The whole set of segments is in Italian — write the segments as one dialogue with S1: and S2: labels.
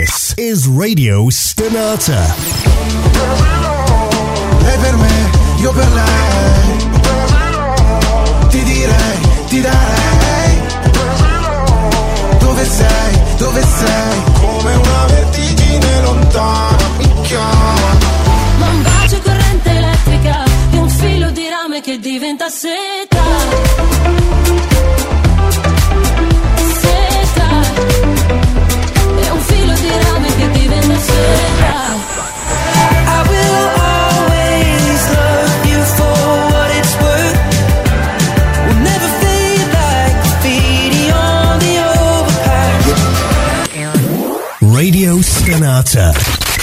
S1: This is Radio Stonata.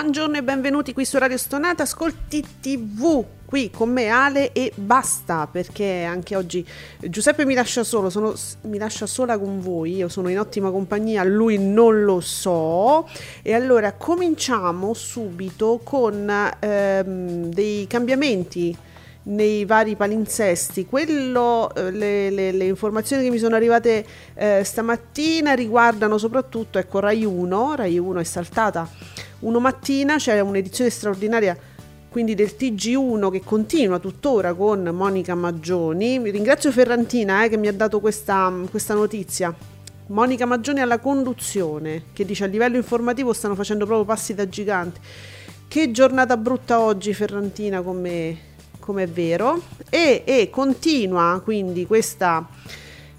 S2: Buongiorno e benvenuti qui su Radio Stonata, ascolti TV qui con me Ale e basta perché anche oggi Giuseppe mi lascia solo, sono, mi lascia sola con voi, io sono in ottima compagnia, lui non lo so. E allora cominciamo subito con ehm, dei cambiamenti nei vari palinsesti. Quello, eh, le, le- le informazioni che mi sono arrivate eh, stamattina riguardano soprattutto ecco, Rai 1. Rai 1 è saltata uno mattina, c'è un'edizione straordinaria quindi del TG1 che continua tuttora con Monica Maggioni. Ringrazio Ferrantina eh, che mi ha dato questa, questa notizia. Monica Maggioni alla conduzione, che dice a livello informativo stanno facendo proprio passi da giganti. Che giornata brutta oggi Ferrantina come, come è vero. E, e continua quindi questa,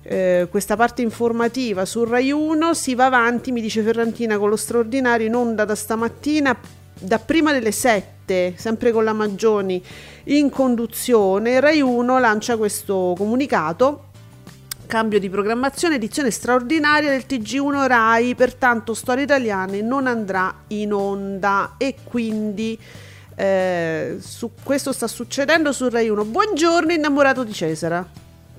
S2: eh, questa parte informativa su Rai 1, si va avanti, mi dice Ferrantina, con lo straordinario in onda da stamattina da prima delle 7, sempre con la Maggioni in conduzione. Rai 1 lancia questo comunicato cambio di programmazione, edizione straordinaria del TG1 Rai, pertanto Storie Italiane non andrà in onda e quindi eh, su questo sta succedendo su Rai 1. Buongiorno innamorato di Cesara.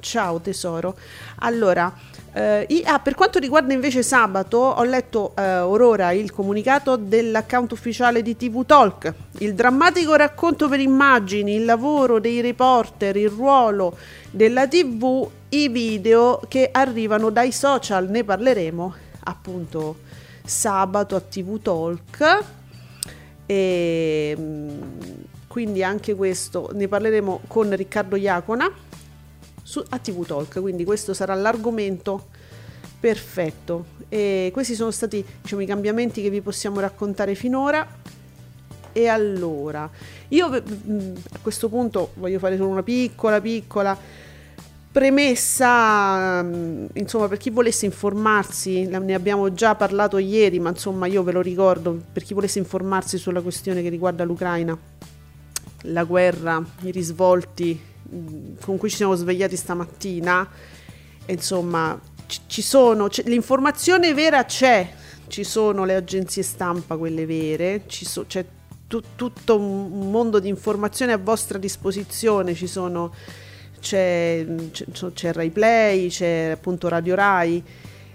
S2: Ciao tesoro. Allora, eh, i- ah, per quanto riguarda invece sabato, ho letto eh, orora il comunicato dell'account ufficiale di TV Talk, il drammatico racconto per immagini, il lavoro dei reporter, il ruolo della TV, i video che arrivano dai social, ne parleremo appunto sabato a TV Talk. E mm, quindi anche questo ne parleremo con Riccardo Iacona su, a TV Talk, quindi questo sarà l'argomento perfetto. E questi sono stati diciamo, i cambiamenti che vi possiamo raccontare finora. E allora, io mm, a questo punto voglio fare solo una piccola, piccola premessa, mm, insomma, per chi volesse informarsi, ne abbiamo già parlato ieri, ma insomma io ve lo ricordo, per chi volesse informarsi sulla questione che riguarda l'Ucraina, la guerra, i risvolti mh, con cui ci siamo svegliati stamattina, insomma, ci, sono, l'informazione vera c'è, ci sono le agenzie stampa, quelle vere, so- c'è tu- tutto un mondo di informazioni a vostra disposizione, ci sono, c'è, c'è, Rai Play, c'è appunto Radio Rai.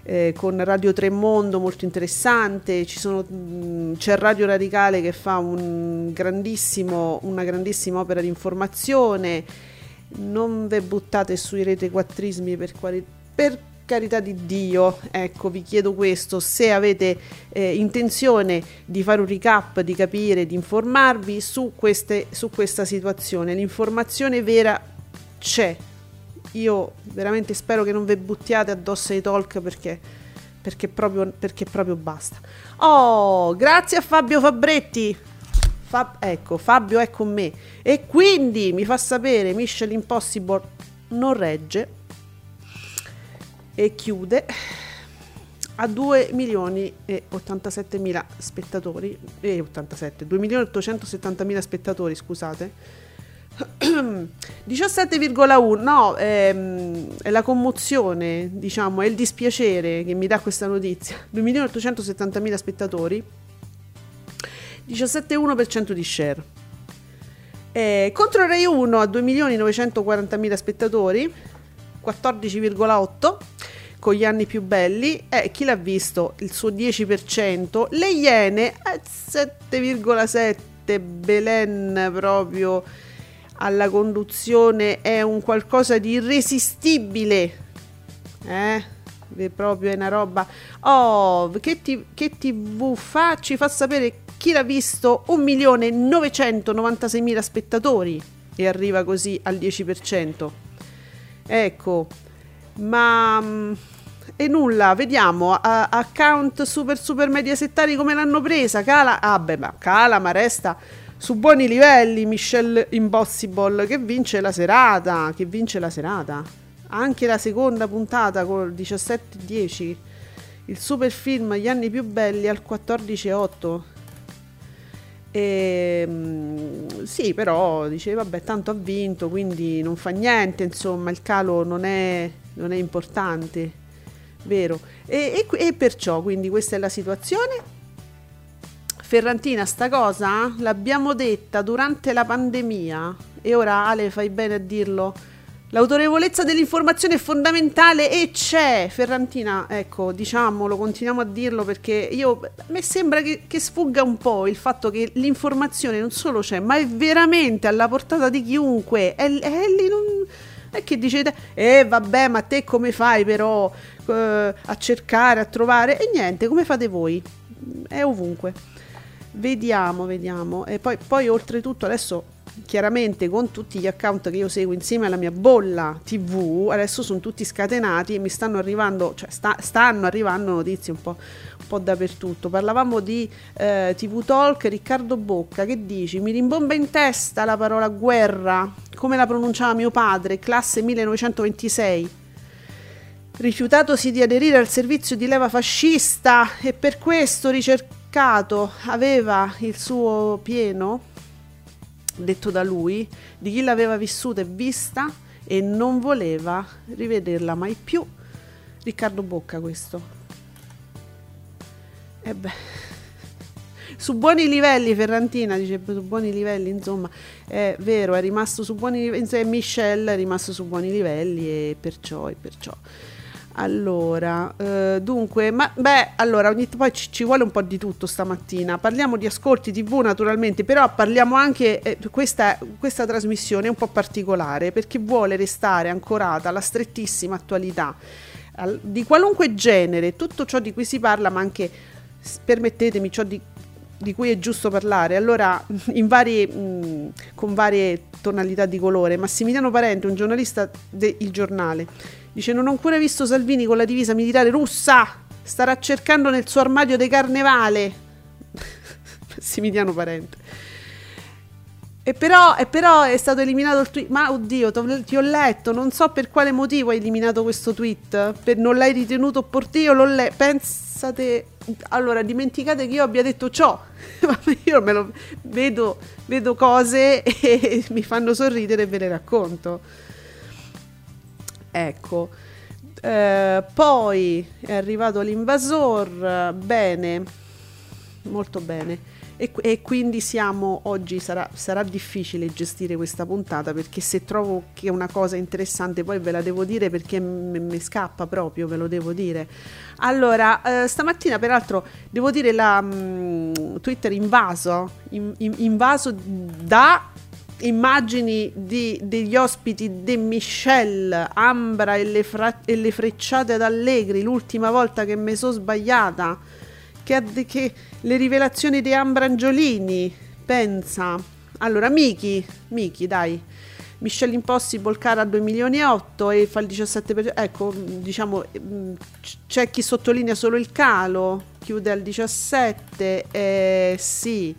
S2: eh, con Radio Tremondo molto interessante, sono, mh, c'è Radio Radicale che fa un una grandissima opera di informazione, non ve buttate sui rete quattrismi per, quali- per carità di Dio, ecco vi chiedo questo, se avete eh, intenzione di fare un recap, di capire, di informarvi su, queste, su questa situazione, l'informazione vera c'è, io veramente spero che non ve buttiate addosso ai talk perché, perché, proprio, perché proprio basta. Oh, grazie a Fabio Fabretti. Fab- ecco, Fabio è con me. E quindi mi fa sapere Mission Impossible non regge e chiude a 2 milioni e 87 mila spettatori e 87 2 milioni e 870 mila spettatori scusate 17,1 no, ehm, è la commozione, diciamo, è il dispiacere che mi dà questa notizia. 2.870.000 spettatori, 17,1% di share. Eh, contro Rai 1 a 2.940.000 spettatori, 14,8 con gli anni più belli. Eh, chi l'ha visto? Il suo 10%. Le Iene, eh, 7,7. Belen proprio alla conduzione è un qualcosa di irresistibile. Eh? È proprio una roba. Oh, che, ti, che TV fa? Ci fa sapere chi l'ha visto 1.996.000 spettatori e arriva così al 10%. Ecco, ma mm, e nulla, vediamo a- account super super mediasettari come l'hanno presa. Cala, ah beh, ma cala, ma resta su buoni livelli. Michelle Impossible che vince la serata, che vince la serata. Anche la seconda puntata col 17-10. Il super film Gli anni più belli al 14-8. E, mm, sì, però dice vabbè, tanto ha vinto, quindi non fa niente, insomma, il calo non è, non è importante, vero? E, e, e perciò, quindi questa è la situazione. Ferrantina, sta cosa l'abbiamo detta durante la pandemia e ora Ale fai bene a dirlo. L'autorevolezza dell'informazione è fondamentale e c'è, Ferrantina, ecco, diciamolo, continuiamo a dirlo perché io, a me sembra che, che sfugga un po' il fatto che l'informazione non solo c'è, ma è veramente alla portata di chiunque, è, è lì, non, è che dicete, eh vabbè, ma te come fai però eh, a cercare, a trovare, e niente, come fate voi? È ovunque. Vediamo, vediamo, e poi, poi oltretutto adesso chiaramente con tutti gli account che io seguo insieme alla mia bolla TV, adesso sono tutti scatenati e mi stanno arrivando, cioè sta, stanno arrivando notizie un po', un po dappertutto. Parlavamo di eh, TV Talk, Riccardo Bocca, che dici? Mi rimbomba in testa la parola guerra, come la pronunciava mio padre, classe 1926 rifiutatosi di aderire al servizio di leva fascista e per questo ricercato aveva il suo pieno detto da lui, di chi l'aveva vissuta e vista e non voleva rivederla mai più. Riccardo Bocca questo. E beh. Su buoni livelli, Ferrantina dice su buoni livelli, insomma, è vero, è rimasto su buoni livelli, Michelle è rimasto su buoni livelli e perciò, e perciò. Allora, eh, dunque, ma beh, allora, ogni, poi ci, ci, vuole un po' di tutto stamattina. Parliamo di ascolti TV naturalmente, però parliamo anche, eh, questa, questa trasmissione è un po' particolare perché vuole restare ancorata alla strettissima attualità al, di qualunque genere, tutto ciò di cui si parla, ma anche, permettetemi, ciò di di cui è giusto parlare. Allora, vari, mh, con varie tonalità di colore, Massimiliano Parente, un giornalista del Giornale, dice: Non ho ancora visto Salvini con la divisa militare russa. Starà cercando nel suo armadio di carnevale. Massimiliano Parente. E però, e però, è stato eliminato il tweet. Ma oddio, ti ho letto. Non so per quale motivo hai eliminato questo tweet. Per, non l'hai ritenuto opportuno. L'ho letto. Pensate. Allora, dimenticate che io abbia detto ciò. Io me lo vedo, vedo cose e mi fanno sorridere e ve le racconto. Ecco. Eh, poi è arrivato l'invasor. Bene. Molto bene. E, e, quindi siamo oggi sarà, sarà, difficile gestire questa puntata perché se trovo che è una cosa interessante poi ve la devo dire perché mi scappa proprio ve lo devo dire allora eh, stamattina peraltro devo dire la mh, Twitter invaso in, in, invaso da immagini di, degli ospiti di Michelle Ambra e le, fra, e le frecciate ad Allegri l'ultima volta che mi sono sbagliata che, che le rivelazioni di Ambrangiolini, pensa. Allora, Miki, Miki, dai. Michelle Impossible cara a 2 milioni e 8 e fa il 17%. Ecco, diciamo, mm, c'è chi sottolinea solo il calo, chiude al 17, eh, sì.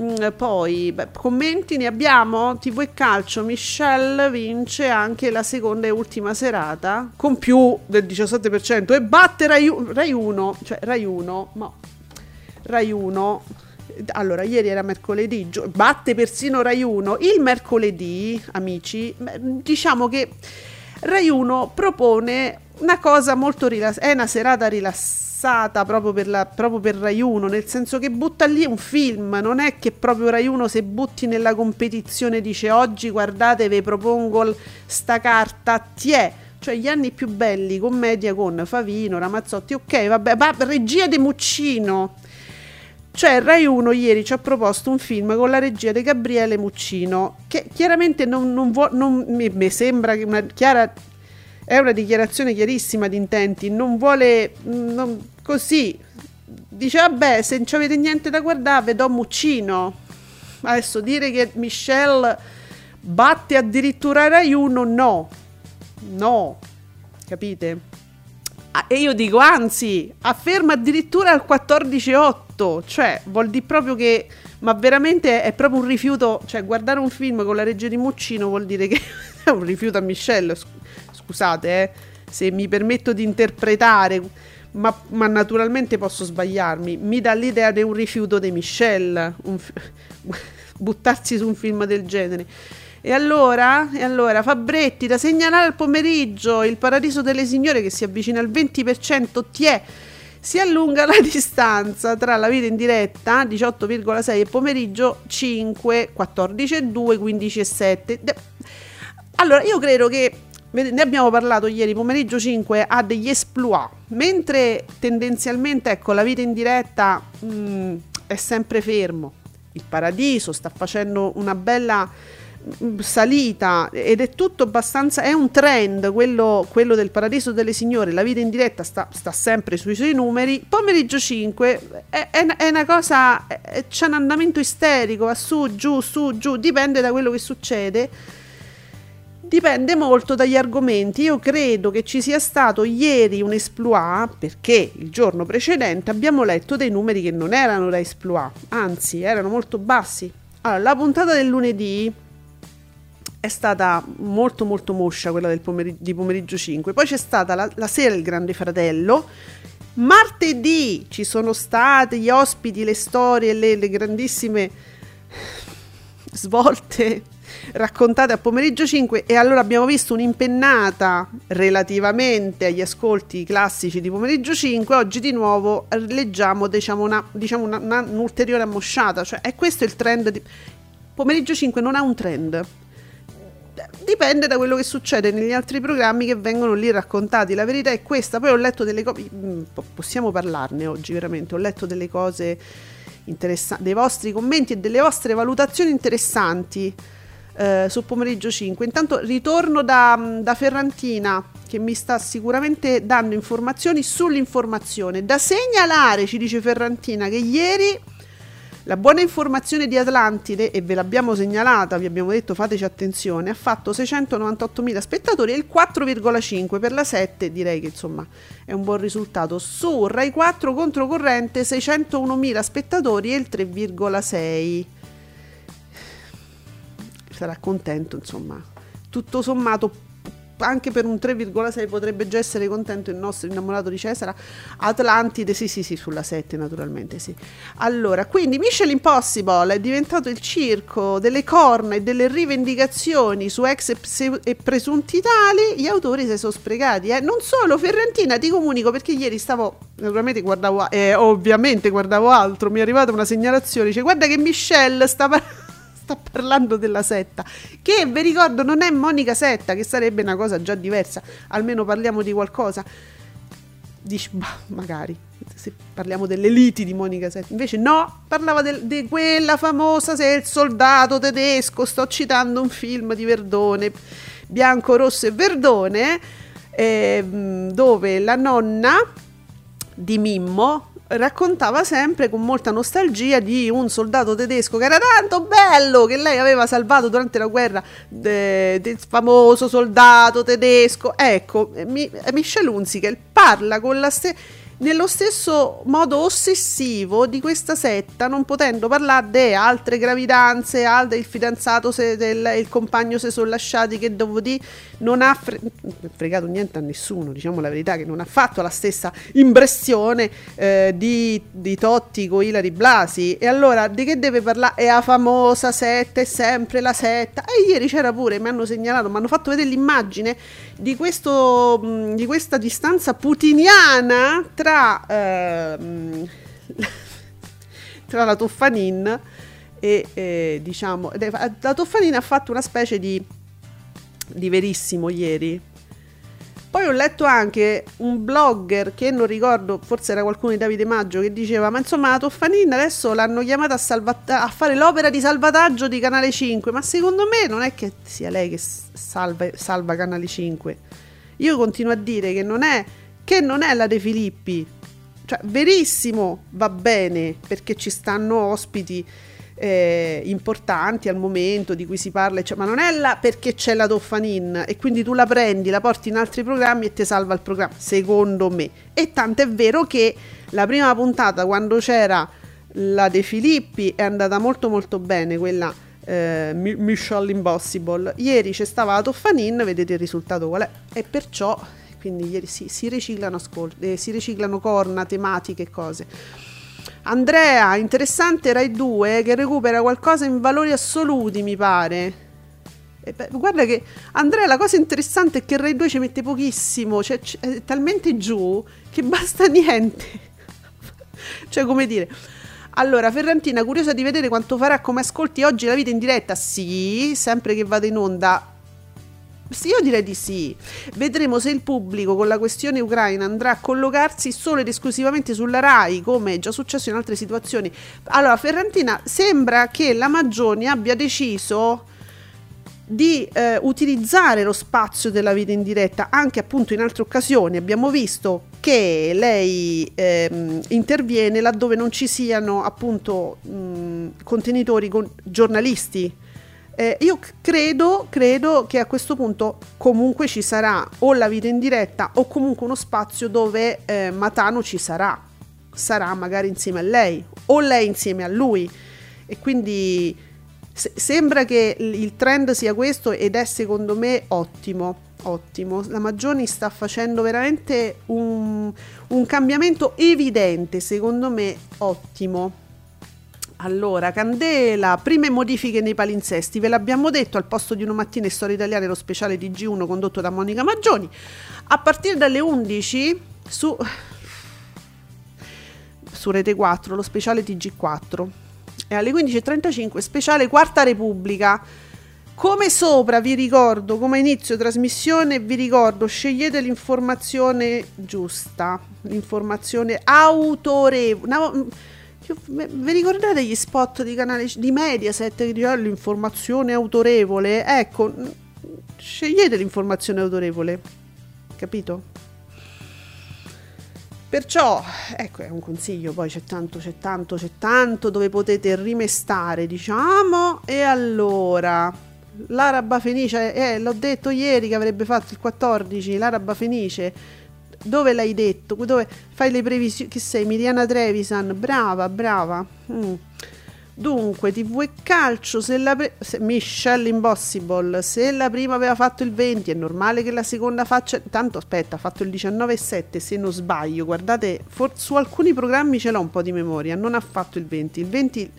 S2: Mm, poi, beh, commenti ne abbiamo? TV e calcio, Michelle vince anche la seconda e ultima serata con più del 17% e batte Rai, Rai 1, cioè Rai 1, ma Rai 1 Allora, ieri era mercoledì, gio- batte persino Rai 1. Il mercoledì, amici, diciamo che Rai 1 propone una cosa molto rilassata, è una serata rilassata proprio per, la, proprio per Rai 1, nel senso che butta lì un film, non è che proprio Rai 1 se butti nella competizione dice oggi guardate vi propongo sta carta, ti è. Cioè gli anni più belli, commedia con Favino, Ramazzotti, ok, vabbè, ma regia di Muccino. Cioè Rai 1 ieri ci ha proposto un film con la regia di Gabriele Muccino, che chiaramente non, non vuo- non- mi, mi sembra che una chiara è una dichiarazione chiarissima di intenti, non vuole non- così. Dice vabbè, se non avete niente da guardare, vedo Muccino. Adesso dire che Michelle batte addirittura Rai 1 no. No. Capite? Ah, E io dico, anzi, afferma addirittura al 14,8, cioè vuol dire proprio che, ma veramente è proprio un rifiuto, cioè guardare un film con la regia di Muccino vuol dire che è un rifiuto a Michelle, sc- scusate, eh, se mi permetto di interpretare, ma, ma naturalmente posso sbagliarmi, mi dà l'idea di un rifiuto di Michelle, fi- buttarsi su un film del genere. E allora, e allora, Fabretti, da segnalare al pomeriggio il paradiso delle signore che si avvicina al 20%, ti è, si allunga la distanza tra la vita in diretta 18,6 e pomeriggio 5, 14,2, 15,7. De- Allora, io credo che ne abbiamo parlato ieri, pomeriggio 5 ha degli esploit, mentre tendenzialmente, ecco, la vita in diretta mm, è sempre fermo. Il paradiso sta facendo una bella mm, salita ed è tutto abbastanza è un trend quello, quello del paradiso delle signore. La vita in diretta sta, sta sempre sui suoi numeri. Pomeriggio 5 è, è è una cosa è- c'è un andamento isterico va su giù su giù dipende da quello che succede Dipende molto dagli argomenti. Io credo che ci sia stato ieri un esploit perché il giorno precedente abbiamo letto dei numeri che non erano da esploit, anzi erano molto bassi. Allora, la puntata del lunedì è stata molto molto moscia quella del pomeri- di pomeriggio 5. Poi c'è stata la, la sera il Grande Fratello. Martedì ci sono stati gli ospiti, le storie, le, le grandissime svolte raccontate a pomeriggio 5 e allora abbiamo visto un'impennata relativamente agli ascolti classici di pomeriggio 5 oggi di nuovo leggiamo diciamo una, diciamo una, una- un'ulteriore ammosciata cioè è questo il trend di... pomeriggio 5 non ha un trend dipende da quello che succede negli altri programmi che vengono lì raccontati. La verità è questa. Poi ho letto delle cose. Possiamo parlarne oggi, veramente. Ho letto delle cose interessanti, dei vostri commenti e delle vostre valutazioni interessanti eh, su pomeriggio 5. Intanto ritorno da, da Ferrantina che mi sta sicuramente dando informazioni sull'informazione. Da segnalare, ci dice Ferrantina, che ieri la buona informazione di Atlantide, e ve l'abbiamo segnalata, vi abbiamo detto fateci attenzione, ha fatto 698.000 spettatori e il 4,5 per la 7, direi che insomma è un buon risultato. Su Rai 4 controcorrente 601.000 spettatori e il 3,6. Sarà contento insomma. Tutto sommato anche per un 3,6 potrebbe già essere contento il nostro innamorato di Cesara. Atlantide, sì, sì, sì, sulla 7 naturalmente, sì. Allora, quindi Mission Impossible è diventato il circo delle corna e delle rivendicazioni su ex e, presunti tali. Gli autori si sono sprecati, eh. Non solo, Ferrantina, ti comunico perché ieri stavo, naturalmente guardavo, eh, ovviamente guardavo altro, mi è arrivata una segnalazione, dice guarda che Michelle sta parlando sta parlando della setta che vi ricordo non è Monica Setta che sarebbe una cosa già diversa almeno parliamo di qualcosa. Dici bah, magari se parliamo delle liti di Monica Setta. Invece no parlava di quella famosa se il soldato tedesco sto citando un film di Verdone bianco rosso e verdone ehm, dove la nonna di Mimmo raccontava sempre con molta nostalgia di un soldato tedesco che era tanto bello che lei aveva salvato durante la guerra del famoso soldato tedesco. Ecco, Mi- Michelle Hunziker parla con la stessa nello stesso modo ossessivo di questa setta, non potendo parlare di altre gravidanze, al- il fidanzato, se, del, il compagno si sono lasciati, che dopo di non ha fre- fregato niente a nessuno, diciamo la verità, che non ha fatto la stessa impressione eh, di, di Totti con Ilari Blasi. E allora di che deve parlare? È la famosa setta, è sempre la setta. E ieri c'era pure, mi hanno segnalato, mi hanno fatto vedere l'immagine di, questo, mh, di questa distanza putiniana tra ehm, tra la Toffanin e eh, diciamo la Toffanin ha fatto una specie di di verissimo ieri poi ho letto anche un blogger che non ricordo, forse era qualcuno di Davide Maggio, che diceva: Ma insomma, la Toffanin adesso l'hanno chiamata a, salvat- a, fare l'opera di salvataggio di Canale 5. Ma secondo me non è che sia lei che salva, salva Canale 5. Io continuo a dire che non è che non è la De Filippi. Cioè, verissimo, va bene, perché ci stanno ospiti eh, importanti al momento di cui si parla, cioè, ma non è la perché c'è la Toffanin e quindi tu la prendi, la porti in altri programmi e ti salva il programma, secondo me. E tanto è vero che la prima puntata, quando c'era la De Filippi, è andata molto molto bene, quella eh, Michelle Impossible. Ieri c'è stava la Toffanin, vedete il risultato qual è, e perciò quindi ieri sì, si riciclano ascolti, eh, si riciclano corna, tematiche e cose. Andrea, interessante Rai 2 che recupera qualcosa in valori assoluti, mi pare. Beh, guarda che Andrea, la cosa interessante è che Rai 2 ci mette pochissimo, cioè è talmente giù che basta niente. cioè, come dire. Allora, Ferrantina, curiosa di vedere quanto farà come ascolti oggi la vita in diretta? Sì, sempre che vada in onda sì, io direi di sì. Vedremo se il pubblico con la questione ucraina andrà a collocarsi solo ed esclusivamente sulla RAI, come è già successo in altre situazioni. Allora, Ferrantina, sembra che la Maggioni abbia deciso di eh, utilizzare lo spazio della vita in diretta anche appunto in altre occasioni. Abbiamo visto che lei ehm, interviene laddove non ci siano appunto mh, contenitori con giornalisti eh, io credo, credo che a questo punto comunque ci sarà o la vita in diretta o comunque uno spazio dove eh, Matano ci sarà, sarà magari insieme a lei o lei insieme a lui e quindi se- sembra che il trend sia questo ed è secondo me ottimo. Ottimo, la Maggioni sta facendo veramente un, un cambiamento evidente, secondo me ottimo. Allora, Candela, prime modifiche nei palinsesti, ve l'abbiamo detto, al posto di una mattina in storia italiana lo speciale di G1 condotto da Monica Maggioni. A partire dalle 11 su, su Rete 4 lo speciale TG4 e alle 15.35 speciale Quarta Repubblica. Come sopra vi ricordo, come inizio trasmissione vi ricordo, scegliete l'informazione giusta, l'informazione autorevole. Vi ricordate gli spot di canale di Mediaset che dicevano l'informazione autorevole? Ecco, scegliete l'informazione autorevole, capito? Perciò, ecco, è un consiglio, poi c'è tanto, c'è tanto, c'è tanto dove potete rimestare, diciamo, e allora, l'Araba Fenice, eh, l'ho detto ieri che avrebbe fatto il 14, l'Araba Fenice, dove l'hai detto? Dove fai le previsioni? Che sei? Miriana Trevisan? Brava, brava. Mm. Dunque, TV e calcio, se la pre- se Michelle Impossible, se la prima aveva fatto il 20, è normale che la seconda faccia... Tanto aspetta, ha fatto il 19,7 se non sbaglio, guardate, for- su alcuni programmi ce l'ho un po' di memoria, non ha fatto il 20. Il 20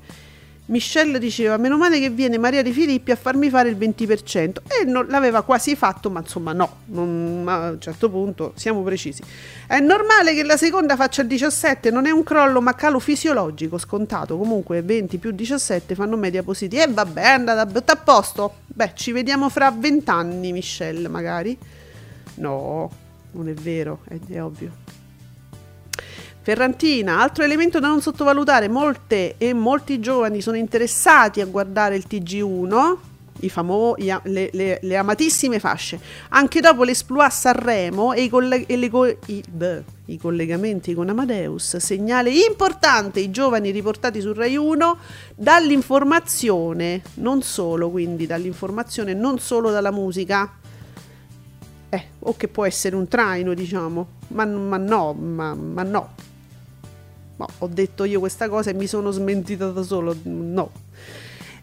S2: Michelle diceva meno male che viene Maria Di Filippi a farmi fare il 20% e non, l'aveva quasi fatto ma insomma no. Non, a un certo punto siamo precisi. È normale che la seconda faccia il 17 non è un crollo ma calo fisiologico scontato. Comunque 20 più 17 fanno media positiva. E vabbè è andata a posto. Beh ci vediamo fra 20 anni Michelle magari. No non è vero è, è ovvio Ferrantina, altro elemento da non sottovalutare, molte e molti giovani sono interessati a guardare il TG1, i famo- i, le, le, le, amatissime fasce, anche dopo l'esploit a Sanremo e, i, coll- e co- i, beh, i, collegamenti con Amadeus, segnale importante i giovani riportati su Rai 1 dall'informazione, non solo quindi dall'informazione, non solo dalla musica, eh, o che può essere un traino, diciamo. ma, ma no, ma, ma no. Ma ho detto io questa cosa e mi sono smentita da solo, no.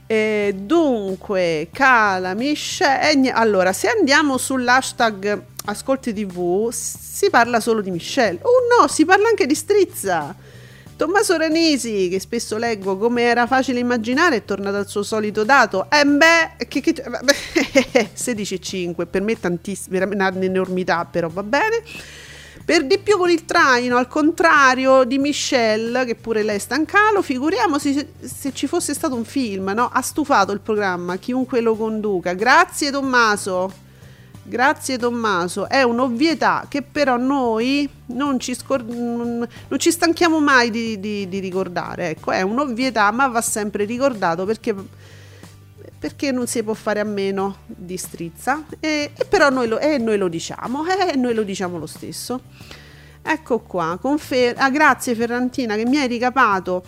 S2: E dunque, cala Michelle. Allora, se andiamo sull'hashtag Ascolti TV, si parla solo di Michelle. Oh no, si parla anche di Strizza. Tommaso Ranisi, che spesso leggo come era facile immaginare, è tornato al suo solito dato. Eh beh, che, che, 16,5, per me è tantissimo, un'enormità, però va bene. Per di più con il traino, al contrario di Michelle, che pure lei sta in calo, figuriamoci se, se ci fosse stato un film, no? Ha stufato il programma, chiunque lo conduca. Grazie Tommaso. Grazie Tommaso, è un'ovvietà che però noi non ci, scor- non ci stanchiamo mai di, di, di, ricordare, ecco, è un'ovvietà ma va sempre ricordato perché, perché non si può fare a meno di strizza e, e però noi lo, e noi lo diciamo, e noi lo diciamo lo stesso. Ecco qua, confer- ah, grazie Ferrantina che mi hai ricapato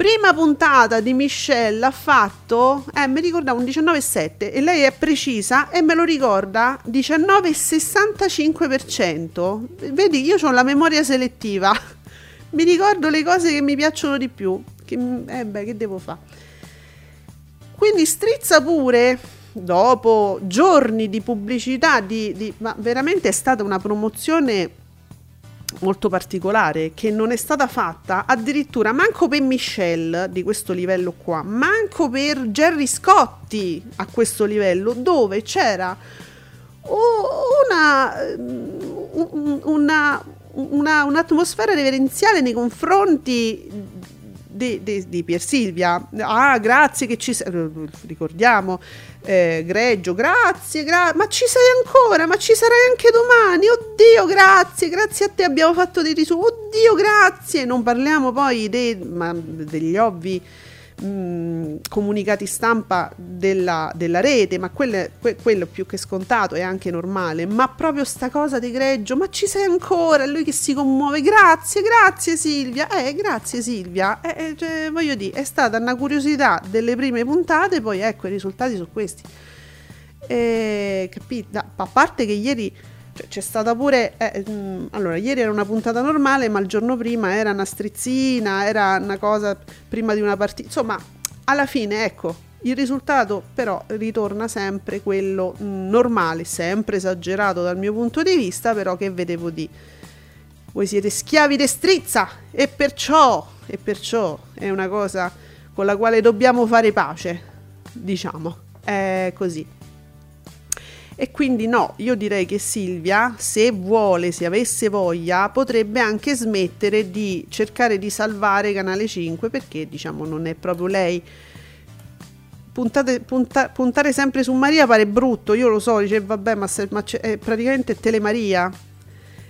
S2: prima puntata di Michelle ha fatto, eh, mi ricordavo un 19,7 e lei è precisa e me lo ricorda 19,65%. Vedi, io ho la memoria selettiva, mi ricordo le cose che mi piacciono di più. Che, eh beh, che devo fare? Quindi strizza pure dopo giorni di pubblicità, di, di, ma veramente è stata una promozione molto particolare che non è stata fatta addirittura manco per Michelle di questo livello qua, manco per Jerry Scotti a questo livello dove c'era una, una, una, un'atmosfera reverenziale nei confronti di, di, di Pier Silvia. Ah, grazie che ci sei. Ricordiamo, eh, Greggio, grazie, gra- ma ci sei ancora, ma ci sarai anche domani. Oddio, grazie, grazie a te abbiamo fatto dei risultati. Oddio, grazie. Non parliamo poi dei, ma, degli ovvi comunicati stampa della, della rete, ma quelle, que, quello più che scontato è anche normale, ma proprio sta cosa di Greggio, ma ci sei ancora? Lui che si commuove, grazie, grazie Silvia, eh, grazie Silvia, eh, eh, cioè, voglio dire, è stata una curiosità delle prime puntate, poi ecco i risultati sono questi. Eh, capito? A parte che ieri c'è stata pure. Eh, mh, mm, allora, ieri era una puntata normale, ma il giorno prima era una strizzina, era una cosa prima di una partita. Insomma, alla fine, ecco. Il risultato però ritorna sempre quello mh, mm, normale, sempre esagerato dal mio punto di vista, però che vedevo di voi siete schiavi di strizza e perciò, e perciò è una cosa con la quale dobbiamo fare pace, diciamo, è così. E quindi no, io direi che Silvia, se vuole, se avesse voglia, potrebbe anche smettere di cercare di salvare Canale 5 perché diciamo non è proprio lei. Puntate, punta, puntare sempre su Maria pare brutto, io lo so, dice vabbè, ma, se, ma è praticamente Telemaria.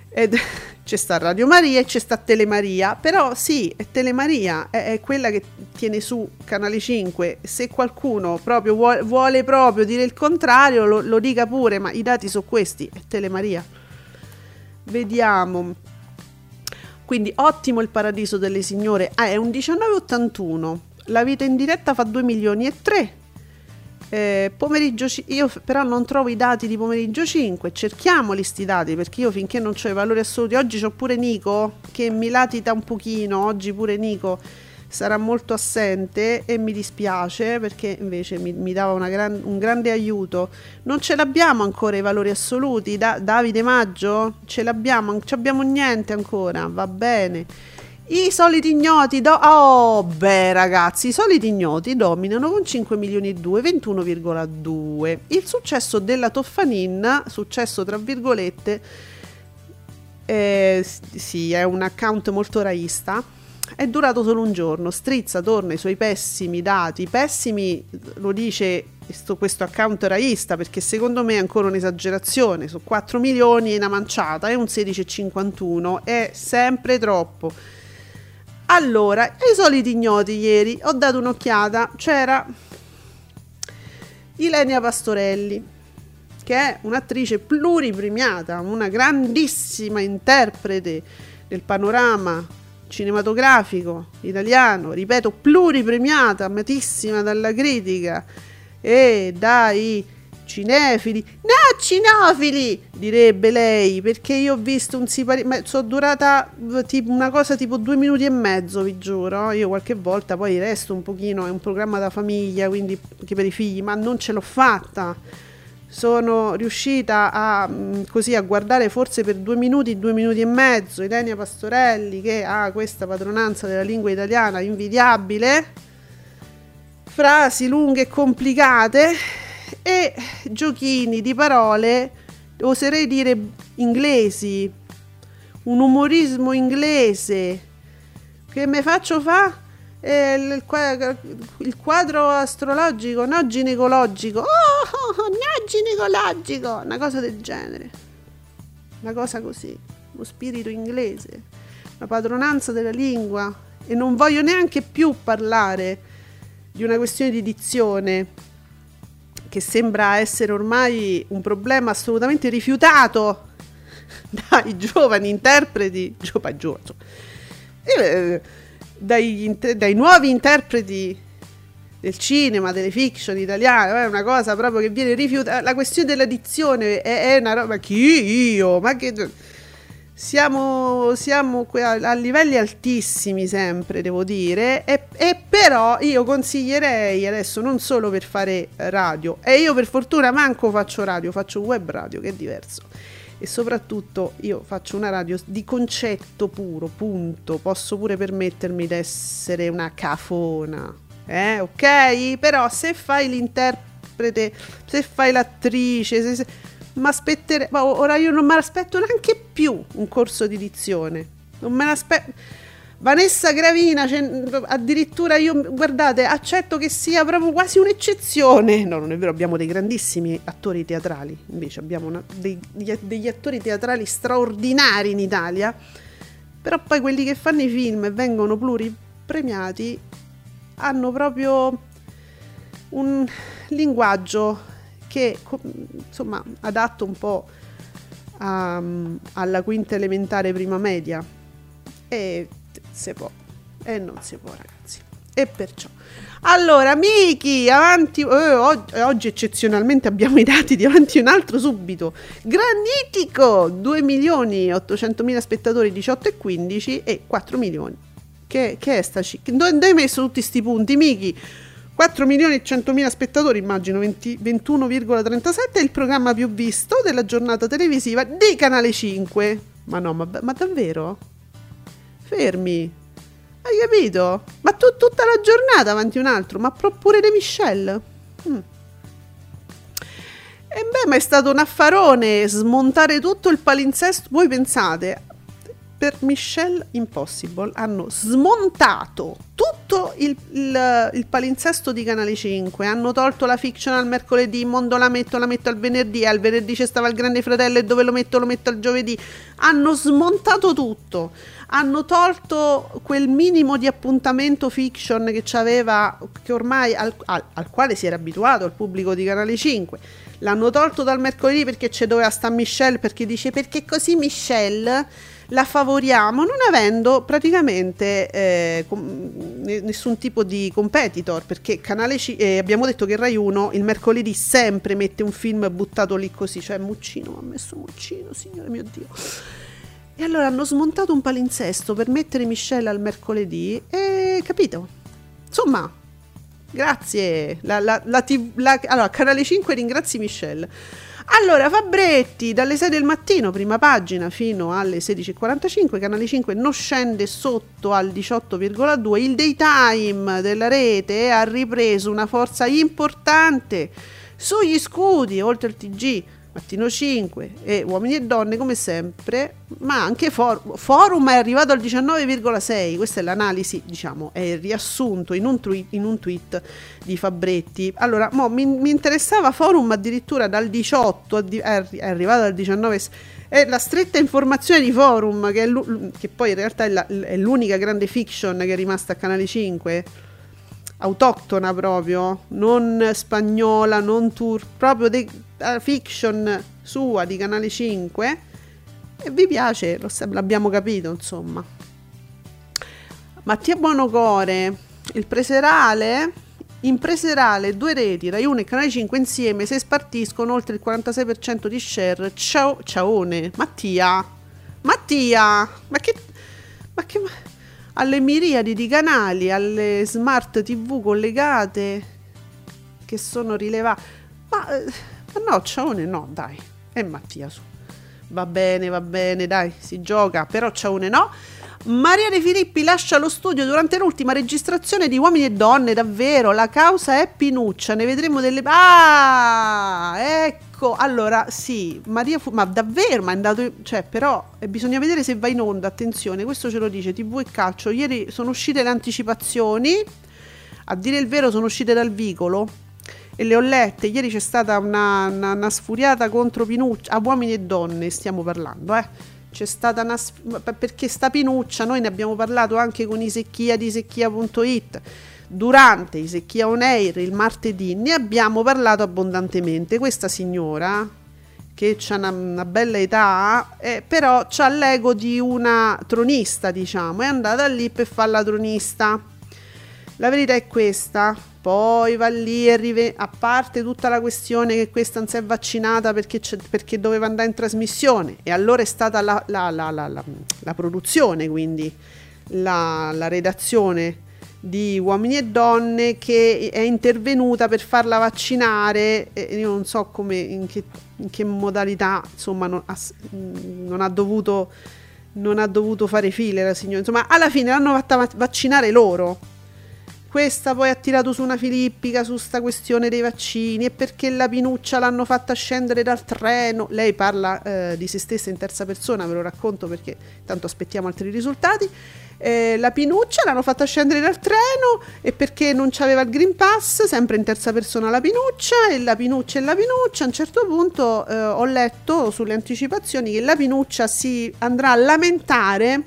S2: Ed c'è sta Radio Maria e c'è sta Telemaria, però sì, è Telemaria, è, è quella che tiene su Canale 5. Se qualcuno proprio vuole, vuole proprio dire il contrario, lo, lo, dica pure, ma i dati sono questi, è Telemaria. Vediamo. Quindi ottimo il paradiso delle signore. Ah, è un 1981. La vita in diretta fa 2 milioni e 3 eh, pomeriggio, io però non trovo i dati di pomeriggio 5, cerchiamoli sti dati perché io finché non ho i valori assoluti, oggi c'ho pure Nico che mi latita un pochino, oggi pure Nico sarà molto assente e mi dispiace perché invece mi, mi dava gran, un grande aiuto. Non ce l'abbiamo ancora i valori assoluti, da, Davide Maggio? Ce l'abbiamo, non abbiamo niente ancora, va bene. I soliti ignoti, do- oh beh ragazzi, i soliti ignoti dominano con 5 milioni e 2, 21,2. Il successo della Toffanin, successo tra virgolette, eh, sì, è un account molto raista, è durato solo un giorno. Strizza torna ai suoi pessimi dati, pessimi lo dice questo, questo account raista perché secondo me è ancora un'esagerazione, su 4 milioni è una manciata, è un 16,51, è sempre troppo allora, ai soliti ignoti ieri ho dato un'occhiata, c'era Ilenia Pastorelli, che è un'attrice pluripremiata, una grandissima interprete del panorama cinematografico italiano, ripeto, pluripremiata, amatissima dalla critica e dai cinefili. No, cinofili! Direbbe lei, perché io ho visto un sipario. Ma sono durata tipo una cosa tipo due minuti e mezzo, vi giuro. Io qualche volta poi resto un pochino, è un programma da famiglia, quindi anche per i figli, ma non ce l'ho fatta. Sono riuscita a così a guardare forse per due minuti, due minuti e mezzo Ilenia Pastorelli che ha questa padronanza della lingua italiana invidiabile frasi lunghe e complicate e giochini di parole, oserei dire inglesi, un umorismo inglese. Che mi faccio fa? Il, il, quadro astrologico, no ginecologico, oh, no ginecologico, una cosa del genere, una cosa così, lo spirito inglese, la padronanza della lingua. E non voglio neanche più parlare di una questione di dizione che sembra essere ormai un problema assolutamente rifiutato dai giovani interpreti, giovani, giovani, eh, dai, dai, nuovi interpreti del cinema, delle fiction italiane, è una cosa proprio che viene rifiutata. La questione della dizione è, è una roba. Chi io? Ma che siamo, siamo a, livelli altissimi sempre, devo dire, e, e, però io consiglierei adesso non solo per fare radio, e io per fortuna manco faccio radio, faccio web radio che è diverso. E soprattutto io faccio una radio di concetto puro, punto. Posso pure permettermi di essere una cafona, eh, ok? Però se fai l'interprete, se fai l'attrice, se, se ma aspettere, ma ora io non me l'aspetto neanche più un corso di dizione. Non me l'aspetto. Vanessa Gravina, cioè, addirittura io, guardate, accetto che sia proprio quasi un'eccezione. No, non è vero, abbiamo dei grandissimi attori teatrali, invece abbiamo una, dei, degli attori teatrali straordinari in Italia, però poi quelli che fanno i film e vengono pluripremiati hanno proprio un linguaggio che insomma adatto un po' a, alla quinta elementare prima media. E se può e non si può ragazzi. E perciò. Allora Miki avanti eh, oggi, oggi, eccezionalmente abbiamo i dati di avanti un altro subito. Granitico 2 milioni 800 mila spettatori 18 e 15 e 4 milioni. Che, che è sta dove hai messo tutti questi punti Miki 4 milioni e 100 mila spettatori, immagino 20, 21,37 è il programma più visto della giornata televisiva di Canale 5. Ma no, ma, ma davvero? Fermi. Hai capito? Ma tu tutta la giornata avanti un altro, ma pure De Michelle. Mm. E beh, ma è stato un affarone smontare tutto il palinsesto. Voi pensate, per Michelle Impossible hanno smontato tutto il, il, il, palinsesto di Canale 5, hanno tolto la fiction al mercoledì, Mondo la metto, la metto al venerdì, al venerdì c'è stava il Grande Fratello e dove lo metto lo metto al giovedì, hanno smontato tutto, hanno tolto quel minimo di appuntamento fiction che c'aveva, che ormai al, al, al quale si era abituato il pubblico di Canale 5 l'hanno tolto dal mercoledì perché c'è doveva sta Michelle perché dice perché così Michelle la favoriamo non avendo praticamente eh, nessun tipo di competitor perché canale C- eh, abbiamo detto che Rai 1 il mercoledì sempre mette un film buttato lì così cioè Muccino ha messo Muccino signore mio dio. E allora hanno smontato un palinsesto per mettere Michelle al mercoledì e capito? Insomma grazie la, la, la, la allora canale 5 ringrazi Michelle allora, Fabretti, dalle 6 del mattino, prima pagina, fino alle 16.45, Canale 5 non scende sotto al 18,2. Il daytime della rete ha ripreso una forza importante sugli scudi, oltre al TG Mattino 5 e Uomini e Donne come sempre, ma anche for- Forum è arrivato al 19,6, questa è l'analisi, diciamo, è il riassunto in un, tweet, in un tweet di Fabretti. Allora, mo, mi, mi, interessava Forum addirittura dal 18, è, arrivato al 19, è la stretta informazione di Forum, che, che poi in realtà è, la, è l'unica grande fiction che è rimasta a Canale 5 autoctona proprio, non spagnola, non tour, proprio de, uh, fiction sua di Canale 5 e vi piace, lo, l'abbiamo capito insomma. Mattia Buonocore, il preserale impreserà le due reti Rai 1 e Canale 5 insieme se spartiscono oltre il 46% di share. Ciao, ciaone. Mattia, Mattia, ma che... Ma che... Alle miriadi di canali, alle smart tv collegate che sono rilevate. Ma, eh, no, ciaone no, dai. E Mattia su. Va bene, va bene, dai, si gioca, però ciaone no. Maria De Filippi lascia lo studio durante l'ultima registrazione di Uomini e Donne, davvero, la causa è Pinuccia, ne vedremo delle... Ah, ecco, allora sì, Maria fu... ma davvero, ma è andato... cioè però eh, bisogna vedere se va in onda, attenzione, questo ce lo dice TV e Calcio, ieri sono uscite le anticipazioni, a dire il vero sono uscite dal vicolo, e le ho lette. Ieri c'è stata una, una, una sfuriata contro Pinuccia, a uomini e donne stiamo parlando, eh. C'è stata una perché sta Pinuccia noi ne abbiamo parlato anche con Isecchia di Isecchia.it durante Isecchia On Air il martedì ne abbiamo parlato abbondantemente. Questa signora che ha una, una, bella età eh, però ha l'ego di una tronista diciamo è andata lì per fare la tronista la verità è questa. Poi va lì e rive- a parte tutta la questione che questa non si è vaccinata perché, perché doveva andare in trasmissione. E allora è stata la, la, la, la produzione, quindi la, redazione di uomini e donne che è intervenuta per farla vaccinare. E io non so come, in, che, in che modalità insomma non ha, non ha dovuto non ha dovuto fare file la signora. Insomma alla fine l'hanno fatta vaccinare loro questa poi ha tirato su una filippica su sta questione dei vaccini e perché la Pinuccia l'hanno fatta scendere dal treno. Lei parla eh, di se stessa in terza persona, ve lo racconto perché tanto aspettiamo altri risultati. Eh, la Pinuccia l'hanno fatta scendere dal treno e perché non c'aveva il Green Pass, sempre in terza persona la Pinuccia e la Pinuccia e la Pinuccia. A un certo punto eh, ho letto sulle anticipazioni che la Pinuccia si andrà a lamentare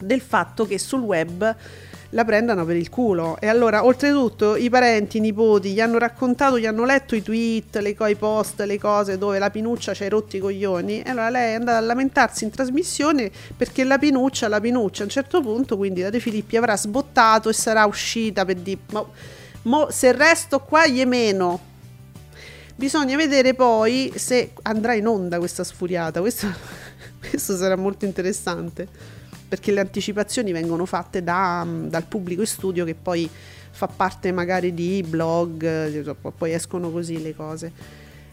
S2: del fatto che sul web la prendano per il culo. E allora, oltretutto, i parenti, i nipoti gli hanno raccontato, gli hanno letto i tweet, le i post, le cose dove la pinuccia ci hai rotti i coglioni. E allora lei è andata a lamentarsi in trasmissione perché la pinuccia, la pinuccia, a un certo punto, quindi la De Filippi avrà sbottato e sarà uscita per dire, ma mo, se resto qua gli meno. Bisogna vedere poi se andrà in onda questa sfuriata. Questo, questo sarà molto interessante perché le anticipazioni vengono fatte da, mm, dal pubblico in studio che poi fa parte magari di blog, eh, poi escono così le cose.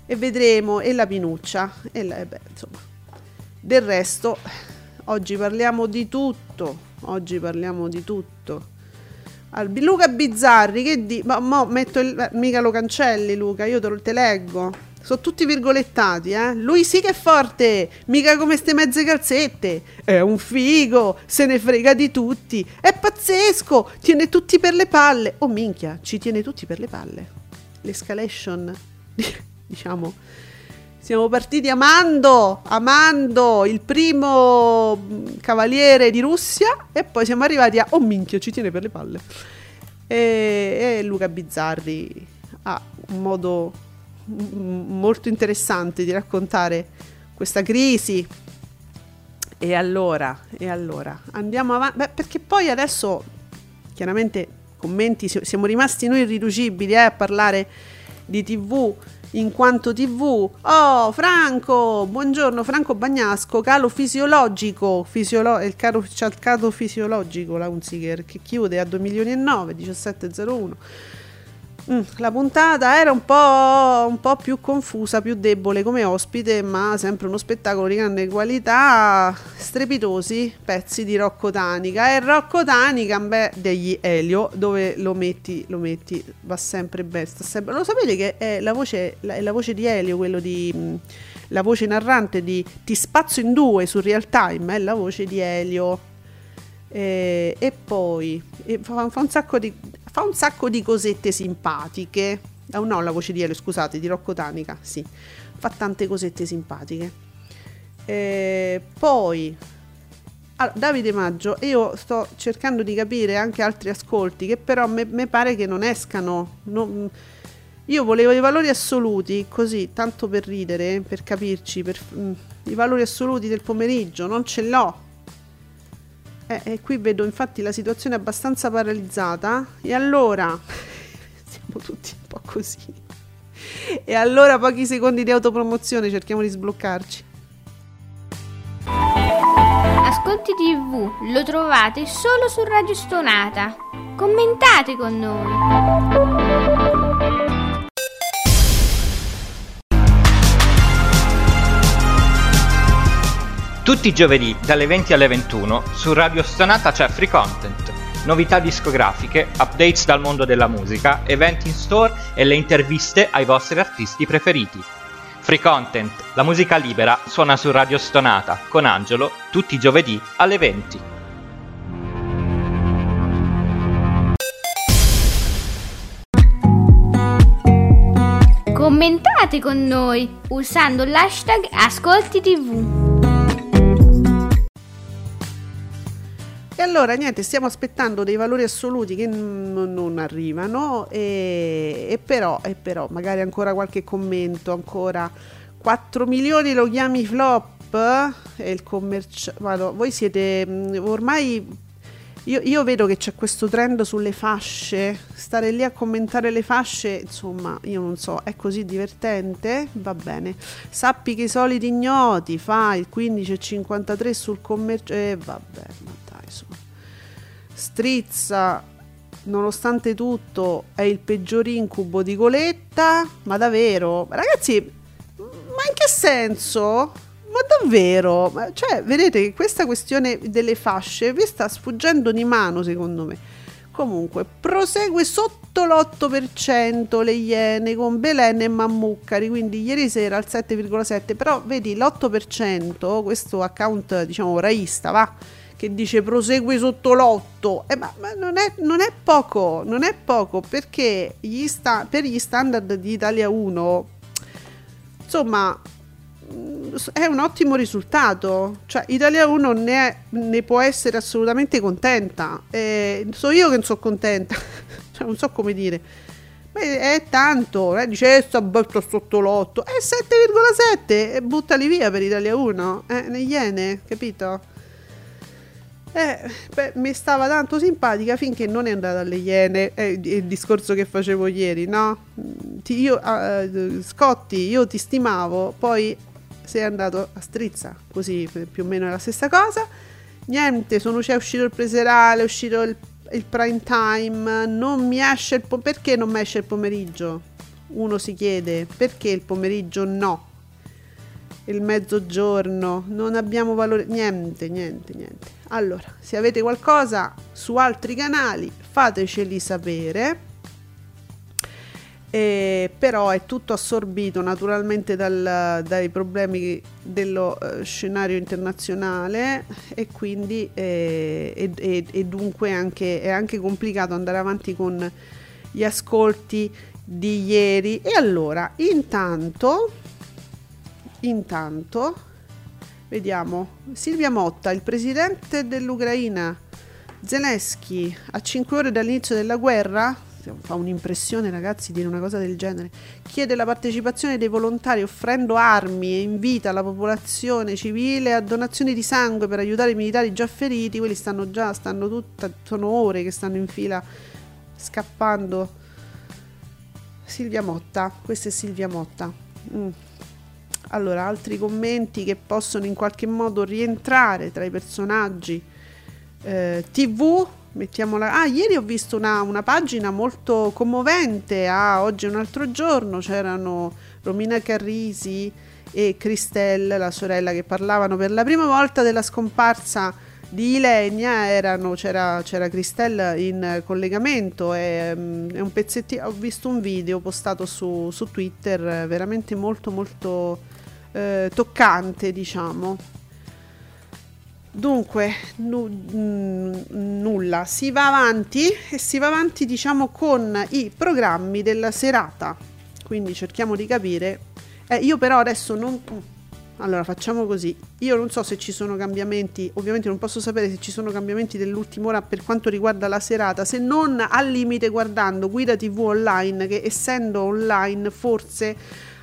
S2: E vedremo, e la pinuccia, e la, beh, insomma. Del resto, oggi parliamo di tutto, oggi parliamo di tutto. Luca Bizzarri, che di... Ma mo metto il... mica lo cancelli Luca, io te lo te leggo. Sono tutti virgolettati, eh? Lui sì che è forte, mica come ste mezze calzette. È un figo, se ne frega di tutti. È pazzesco, tiene tutti per le palle. Oh minchia, ci tiene tutti per le palle. L'escalation, diciamo. Siamo partiti amando, amando il primo mm, cavaliere di Russia e poi siamo arrivati a, oh minchia, ci tiene per le palle. E, e Luca Bizzarri ha un modo molto interessante di raccontare questa crisi. E allora, e allora, andiamo avanti, Beh, perché poi adesso chiaramente commenti, siamo rimasti noi irriducibili eh, a parlare di tv in quanto tv. Oh, Franco, buongiorno, Franco Bagnasco, calo fisiologico, fisiolo- il, calo, il calo fisiologico, la Unziger, che chiude a 2 milioni e 9, 1701. Mm, la puntata era un po', un po', più confusa, più debole come ospite, ma sempre uno spettacolo di grande qualità, strepitosi pezzi di Rocco Tanica. E Rocco Tanica, beh, degli Elio, dove lo metti, lo metti, va sempre bene. Sempre... Lo sapete che è la voce, è la voce di Elio, quello di... Mm, la voce narrante di Ti spazzo in due su Real Time, è la voce di Elio. E, e poi e fa, fa un sacco di fa un sacco di cosette simpatiche. Oh no, la voce di Elio, scusate, di Rocco Tanica, sì. Fa tante cosette simpatiche. E poi, allora, Davide Maggio, io sto cercando di capire anche altri ascolti che però mi pare che non escano. Non, io volevo i valori assoluti, così, tanto per ridere, per capirci, per, mh, mm, i valori assoluti del pomeriggio, non ce l'ho. Eh, e qui vedo infatti la situazione abbastanza paralizzata e allora tutti un po' così. E allora pochi secondi di autopromozione, cerchiamo di sbloccarci.
S3: Ascolti TV lo trovate solo su Radio Stonata. Commentate con noi.
S4: Tutti i giovedì dalle 20 alle 21 su Radio Stonata c'è Free Content, novità discografiche, updates dal mondo della musica, eventi in store e le interviste ai vostri artisti preferiti. Free Content, la musica libera, suona su Radio Stonata con Angelo tutti i giovedì alle 20.
S3: Commentate con noi usando l'hashtag Ascolti
S2: E allora niente, stiamo aspettando dei valori assoluti che n- non arrivano e, e però, e però magari ancora qualche commento, ancora 4 milioni lo chiami flop? E il commerciale, vado, voi siete mh, ormai io, io, vedo che c'è questo trend sulle fasce, stare lì a commentare le fasce, insomma, io non so, è così divertente? Va bene. Sappi che i soliti ignoti fa il 15,53 sul commercio... E eh, vabbè, ma su. Strizza, nonostante tutto, è il peggior incubo di Coletta, ma davvero? Ragazzi, ma in che senso? Ma davvero? Cioè, vedete che questa questione delle fasce vi sta sfuggendo di mano, secondo me. Comunque, prosegue sotto l'8% le Iene con Belen e Mammuccari, quindi ieri sera al 7,7%, però vedi l'8%, questo account diciamo raista, va, che dice prosegue sotto l'8, eh, ma, ma non, è, non, è, poco, non è poco perché gli sta, per gli standard di Italia 1, insomma, è un ottimo risultato. Cioè, Italia 1 ne, è, ne può essere assolutamente contenta. Eh, so io che non sono contenta, cioè, non so come dire. Ma è, tanto, eh? dice eh, sta sotto l'8, è 7,7 e buttali via per Italia 1, eh, ne Iene, capito? Eh, beh, mi stava tanto simpatica finché non è andata alle Iene, è il discorso che facevo ieri, no? Ti, io, uh, Scotti, io ti stimavo, poi sei andato a strizza, così più o meno è la stessa cosa. Niente, sono c'è uscito il preserale, è uscito il, il prime time, non mi esce il pomeriggio. Perché non mi esce il pomeriggio? Uno si chiede, perché il pomeriggio no? Il mezzogiorno, non abbiamo valore, niente, niente, niente. Allora, se avete qualcosa su altri canali, fateceli sapere eh, però è tutto assorbito naturalmente dal, dai problemi dello eh, scenario internazionale e quindi eh, e, e, e dunque anche, è anche complicato andare avanti con gli ascolti di ieri e allora intanto intanto vediamo Silvia Motta il presidente dell'Ucraina Zelensky a 5 ore dall'inizio della guerra fa un'impressione ragazzi dire una cosa del genere, chiede la partecipazione dei volontari offrendo armi e invita la popolazione civile a donazioni di sangue per aiutare i militari già feriti, quelli stanno già, stanno tutta, sono ore che stanno in fila scappando. Silvia Motta, questa è Silvia Motta. Mm. Allora, altri commenti che possono in qualche modo rientrare tra i personaggi eh, TV mettiamola. Ah, ieri ho visto una, una pagina molto commovente. Ah, oggi è un altro giorno. C'erano Romina Carrisi e Cristelle, la sorella, che parlavano per la prima volta della scomparsa di Ilenia. Erano, c'era, c'era Cristelle in collegamento. E, um, è un pezzettino. Ho visto un video postato su, su Twitter, veramente molto, molto eh, toccante, diciamo. Dunque, nu- mm, nulla, si va avanti e si va avanti diciamo con i programmi della serata. Quindi cerchiamo di capire. Eh, io però adesso non... Allora facciamo così, io non so se ci sono cambiamenti, ovviamente non posso sapere se ci sono cambiamenti dell'ultima ora per quanto riguarda la serata, se non al limite guardando Guida TV online che essendo online forse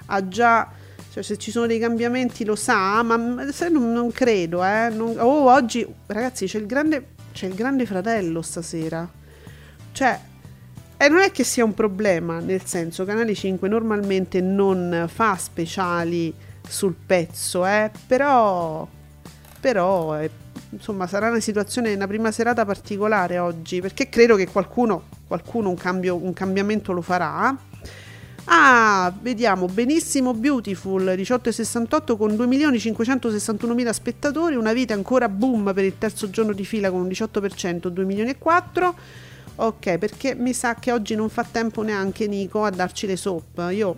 S2: ha già cioè, se ci sono dei cambiamenti lo sa, ma se non, non credo, eh. Non, oh, oggi, ragazzi, c'è il, grande, c'è il grande fratello stasera. Cioè, E non è che sia un problema, nel senso, Canale 5 normalmente non fa speciali sul pezzo, eh, però, però eh, insomma sarà una situazione, una prima serata particolare oggi, perché credo che qualcuno, qualcuno un, cambio, un cambiamento lo farà. Ah, vediamo, benissimo Beautiful 18,68 con 2.561.000 spettatori, una vita ancora boom per il terzo giorno di fila con un 18%, 2 milioni e 4. Ok, perché mi sa che oggi non fa tempo neanche Nico a darci le soap. Io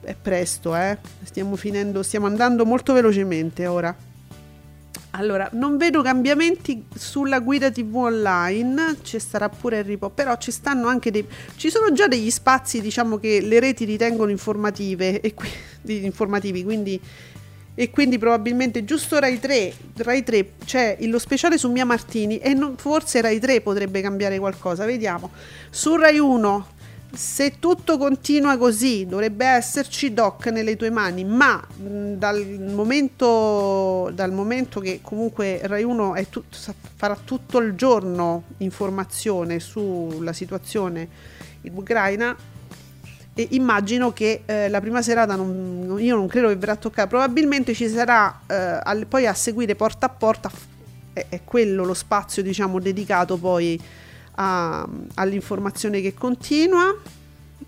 S2: è presto, eh. Stiamo finendo, stiamo andando molto velocemente ora. Allora, non vedo cambiamenti sulla guida TV online, ci sarà pure Harry Potter, però ci stanno anche dei ci sono già degli spazi, diciamo che le reti ritengono informative e qui, informativi, quindi e quindi probabilmente giusto Rai 3, Rai 3 c'è lo speciale su Mia Martini e non, forse Rai 3 potrebbe cambiare qualcosa, vediamo. Su Rai 1 se tutto continua così, dovrebbe esserci Doc nelle tue mani, ma dal, momento, dal momento che comunque Rai 1 tut, farà tutto il giorno informazione sulla situazione in Ucraina, immagino che eh, la prima serata non, io non credo che verrà toccata, probabilmente ci sarà eh, al, poi a seguire porta a porta, è, è quello lo spazio diciamo dedicato poi a, all'informazione che continua.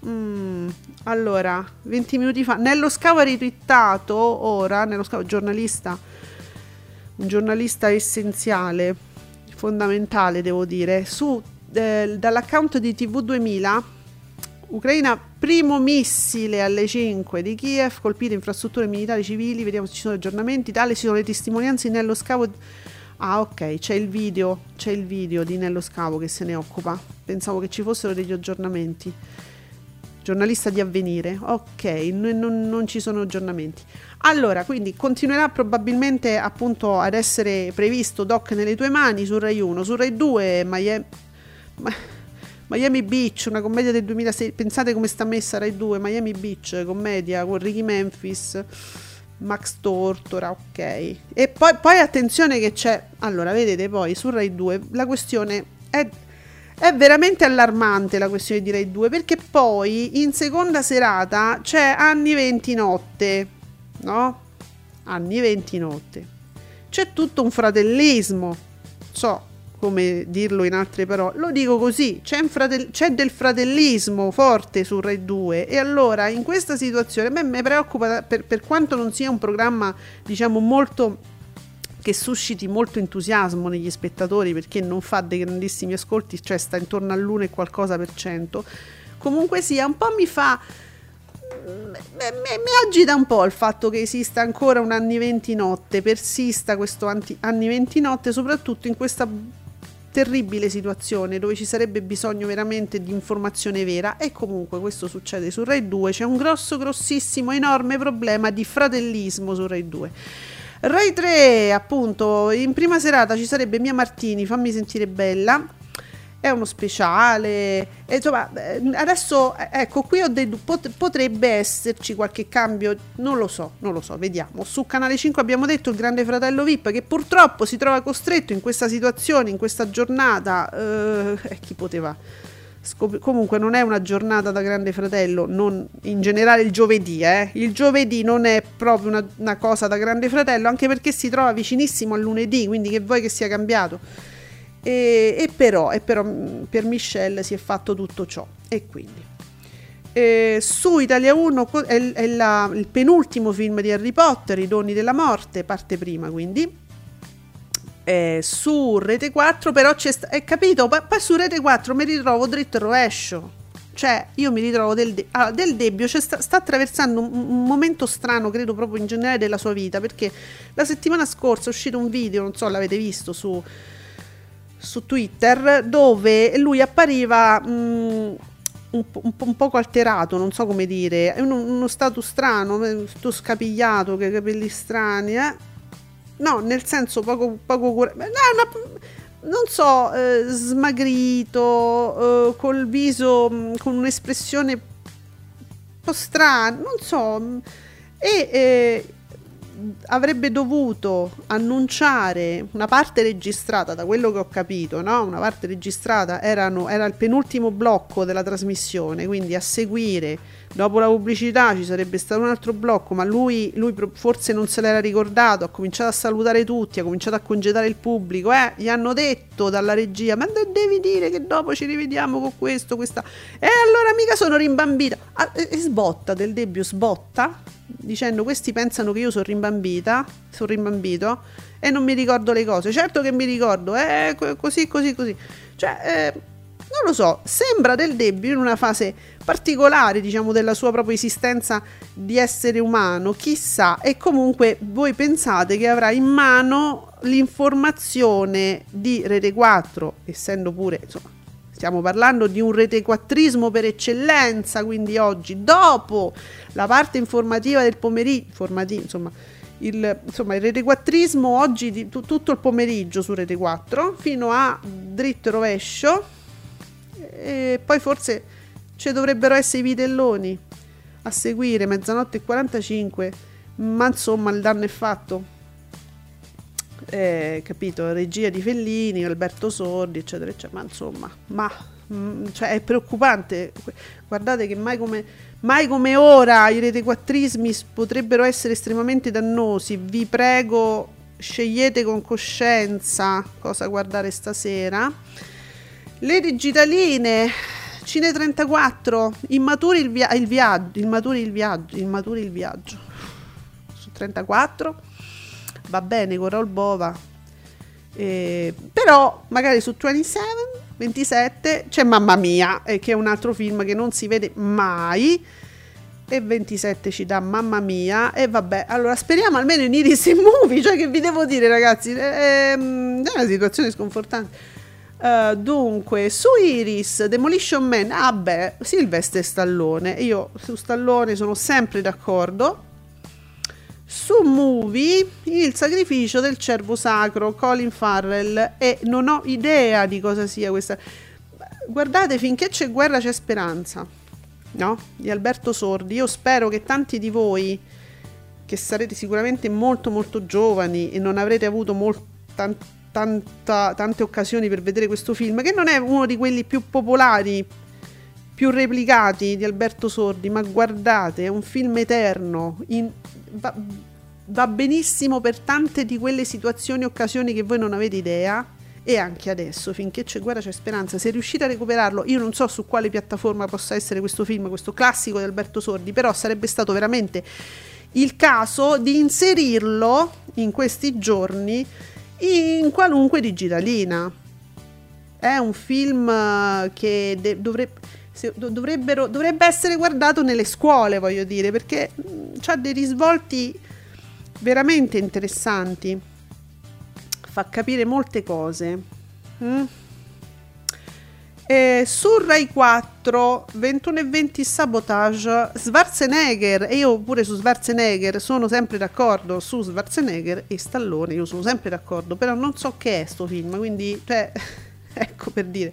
S2: Mm, allora, 20 minuti fa, Nello Scavo ha ritwittato ora, Nello Scavo giornalista, un giornalista essenziale, fondamentale devo dire, su eh, dall'account di TV2000, Ucraina primo missile alle 5 di Kiev, colpite infrastrutture militari civili, vediamo se ci sono aggiornamenti, tali sono le testimonianze Nello Scavo Ah, ok, c'è il video, c'è il video di Nello Scavo che se ne occupa. Pensavo che ci fossero degli aggiornamenti. Giornalista di avvenire, ok, n- n- non ci sono aggiornamenti. Allora, quindi continuerà probabilmente appunto ad essere previsto Doc nelle tue mani su Rai 1, su Rai 2 Miami, Miami Beach, una commedia del 2006. Pensate come sta messa Rai 2, Miami Beach, commedia con Ricky Memphis Max Tortora, ok. E poi, poi, attenzione che c'è, allora vedete poi su Rai 2 la questione è, è, veramente allarmante la questione di Rai 2 perché poi in seconda serata c'è anni 20 notte, no? Anni 20 notte. C'è tutto un fratellismo, so, come dirlo in altre parole, lo dico così, c'è, frate- c'è, del fratellismo forte su Rai 2 e allora in questa situazione me mi preoccupa per, per quanto non sia un programma diciamo molto che susciti molto entusiasmo negli spettatori perché non fa dei grandissimi ascolti, cioè sta intorno all'1 e qualcosa per cento, comunque sia un po' mi fa mi agita un po' il fatto che esista ancora un anni 20 notte, persista questo anti, anni 20 notte, soprattutto in questa terribile situazione dove ci sarebbe bisogno veramente di informazione vera e comunque questo succede su Rai 2, c'è un grosso, grossissimo, enorme problema di fratellismo su Rai 2. Rai 3, appunto, in prima serata ci sarebbe Mia Martini, fammi sentire bella è uno speciale. E, insomma, eh, adesso eh, ecco, qui ho dei, pot- potrebbe esserci qualche cambio, non lo so, non lo so, vediamo. Su Canale 5 abbiamo detto il Grande Fratello VIP che purtroppo si trova costretto in questa situazione, in questa giornata. Eh, eh chi poteva? Scop- comunque non è una giornata da Grande Fratello, non, in generale il giovedì, eh? il giovedì non è proprio una, una cosa da Grande Fratello, anche perché si trova vicinissimo al lunedì, quindi che vuoi che sia cambiato e, e, però, e però mm, per Michelle si è fatto tutto ciò. E quindi. Eh, su Italia 1 è, è la, il penultimo film di Harry Potter I doni della morte parte prima quindi. Eh, su Rete 4 però c'è è capito? Poi, poi su Rete 4 mi ritrovo dritto e rovescio. Cioè io mi ritrovo del, de- ah, del Debbio cioè sta, sta, attraversando un, un, momento strano credo proprio in generale della sua vita perché la settimana scorsa è uscito un video non so l'avete visto su su Twitter dove lui appariva mh, mm, un, un, un, poco alterato, non so come dire, uno, uno stato strano, eh, tutto scapigliato, che capelli strani, eh? No, nel senso poco, poco cura- no, non so, eh, smagrito, eh, col viso, mh, mm, con un'espressione un po' strana, non so. Mm, e eh, avrebbe dovuto annunciare una parte registrata, da quello che ho capito, no? una parte registrata erano, era il penultimo blocco della trasmissione, quindi a seguire dopo la pubblicità ci sarebbe stato un altro blocco, ma lui, lui forse non se l'era ricordato, ha cominciato a salutare tutti, ha cominciato a congedare il pubblico, eh? gli hanno detto dalla regia, ma de- devi dire che dopo ci rivediamo con questo, questa... E allora mica sono rimbambita. Ah, e sbotta del Debbio, sbotta, dicendo questi pensano che io sono rimbambita, sono rimbambito e non mi ricordo le cose. Certo che mi ricordo, eh, co- così, così, così. Cioè, eh, non lo so, sembra del Debbio in una fase particolare, diciamo, della sua propria esistenza di essere umano, chissà, e comunque voi pensate che avrà in mano l'informazione di Rete 4, essendo pure, insomma, stiamo parlando di un retequattrismo per eccellenza, quindi oggi, dopo la parte informativa del pomeriggio, insomma, il, insomma, il retequattrismo oggi di, tu, tutto il pomeriggio su Rete 4 fino a dritto e rovescio e poi forse ci dovrebbero essere i vitelloni a seguire mezzanotte e 45 ma insomma il danno è fatto eh, capito regia di Fellini Alberto Sordi eccetera eccetera ma insomma ma mm, cioè è preoccupante. Guardate che mai come, mai come ora i retequattrismi potrebbero essere estremamente dannosi. Vi prego scegliete con coscienza cosa guardare stasera. Le digitaline Cine 34 immaturi il, via- il viaggio immaturi il viaggio immaturi il viaggio. Su 34 va bene con Raul Bova. Eh, però magari su 27 27 c'è Mamma Mia eh, che è un altro film che non si vede mai. E 27 ci dà Mamma Mia e vabbè allora speriamo almeno in Iris Movie. Cioè che vi devo dire ragazzi? È, è una situazione sconfortante. Uh, dunque, su Iris, Demolition Man, ah beh, Silvestre Stallone. Io su Stallone sono sempre d'accordo. Su Movie, Il sacrificio del cervo sacro, Colin Farrell, e non ho idea di cosa sia questa. Guardate, finché c'è guerra c'è speranza, no? Di Alberto Sordi. Io spero che tanti di voi, che sarete sicuramente molto molto giovani e non avrete avuto molto tanta, tante occasioni per vedere questo film, che non è uno di quelli più popolari, più replicati di Alberto Sordi, ma guardate, è un film eterno, in, va, va benissimo per tante di quelle situazioni e occasioni che voi non avete idea. E anche adesso, finché c'è guerra c'è speranza. Se riuscite a recuperarlo, io non so su quale piattaforma possa essere questo film, questo classico di Alberto Sordi, però sarebbe stato veramente il caso di inserirlo in questi giorni in qualunque digitalina. È un film eh, che de- dovrebbe, dovrebbe essere guardato nelle scuole, voglio dire, perché ha dei risvolti veramente interessanti. Fa capire molte cose. Mm? E su Rai 4 21 e 20 Sabotage Schwarzenegger e io pure su Schwarzenegger sono sempre d'accordo su Schwarzenegger e Stallone io sono sempre d'accordo però non so che è sto film quindi cioè, ecco per dire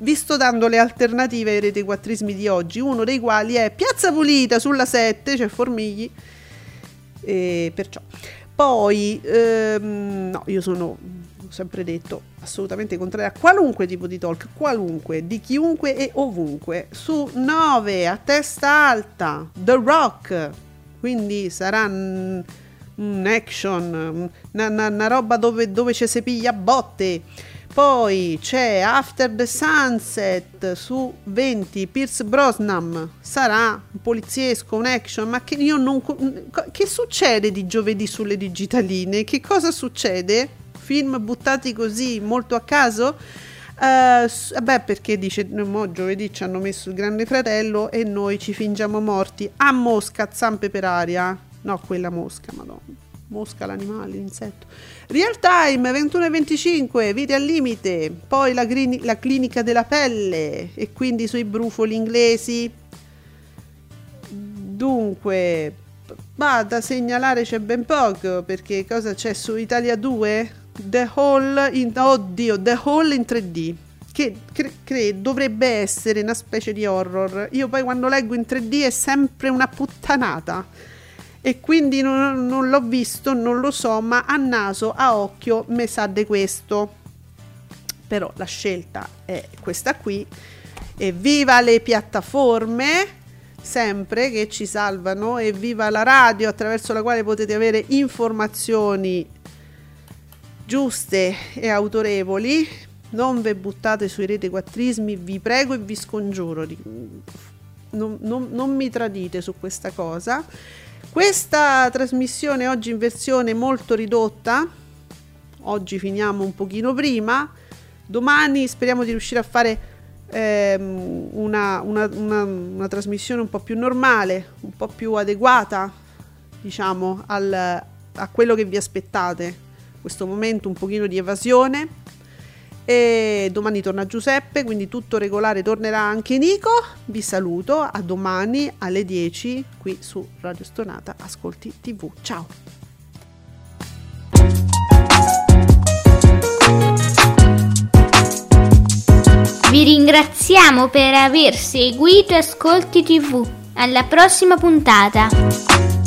S2: vi sto dando le alternative ai retequattrismi di oggi uno dei quali è Piazza Pulita sulla 7 cioè Formigli e perciò poi ehm, no io sono ho sempre detto assolutamente contraria a qualunque tipo di talk, qualunque, di chiunque e ovunque. Su 9 a testa alta, The Rock, quindi sarà un, action, una roba dove, dove ci si piglia botte. Poi c'è After the Sunset su 20, Pierce Brosnan, sarà un poliziesco, un action, ma che io non... Che succede di giovedì sulle digitaline? Che cosa succede? film buttati così molto a caso? Uh, beh, perché dice mo, giovedì ci hanno messo il Grande Fratello e noi ci fingiamo morti a mosca, zampe per aria. No, quella mosca, madonna. Mosca l'animale, l'insetto. Real time 21 e 25, vite al limite. Poi la, grini- la clinica della pelle e quindi sui brufoli inglesi. Dunque, ma da segnalare c'è ben poco perché cosa c'è su Italia 2? The Hall in, oddio, The Hall in 3D che cre- cre- dovrebbe essere una specie di horror. Io poi quando leggo in 3D è sempre una puttanata. E quindi non, non l'ho visto, non lo so, ma a naso, a occhio, me sa di questo. Però la scelta è questa qui. E viva le piattaforme! sempre che ci salvano e viva la radio attraverso la quale potete avere informazioni giuste e autorevoli. Non ve buttate sui rete quattrismi, vi prego e vi scongiuro. Non, non, non mi tradite su questa cosa. Questa trasmissione oggi in versione molto ridotta. Oggi finiamo un pochino prima. Domani speriamo di riuscire a fare ehm, una, una, una, una, trasmissione un po' più normale, un po' più adeguata, diciamo, al, a quello che vi aspettate. Questo momento un pochino di evasione. E domani torna Giuseppe, quindi tutto regolare tornerà anche Nico. Vi saluto, a domani alle 10 qui su Radio Stonata Ascolti TV. Ciao!
S3: Vi ringraziamo per aver seguito Ascolti TV. Alla prossima puntata!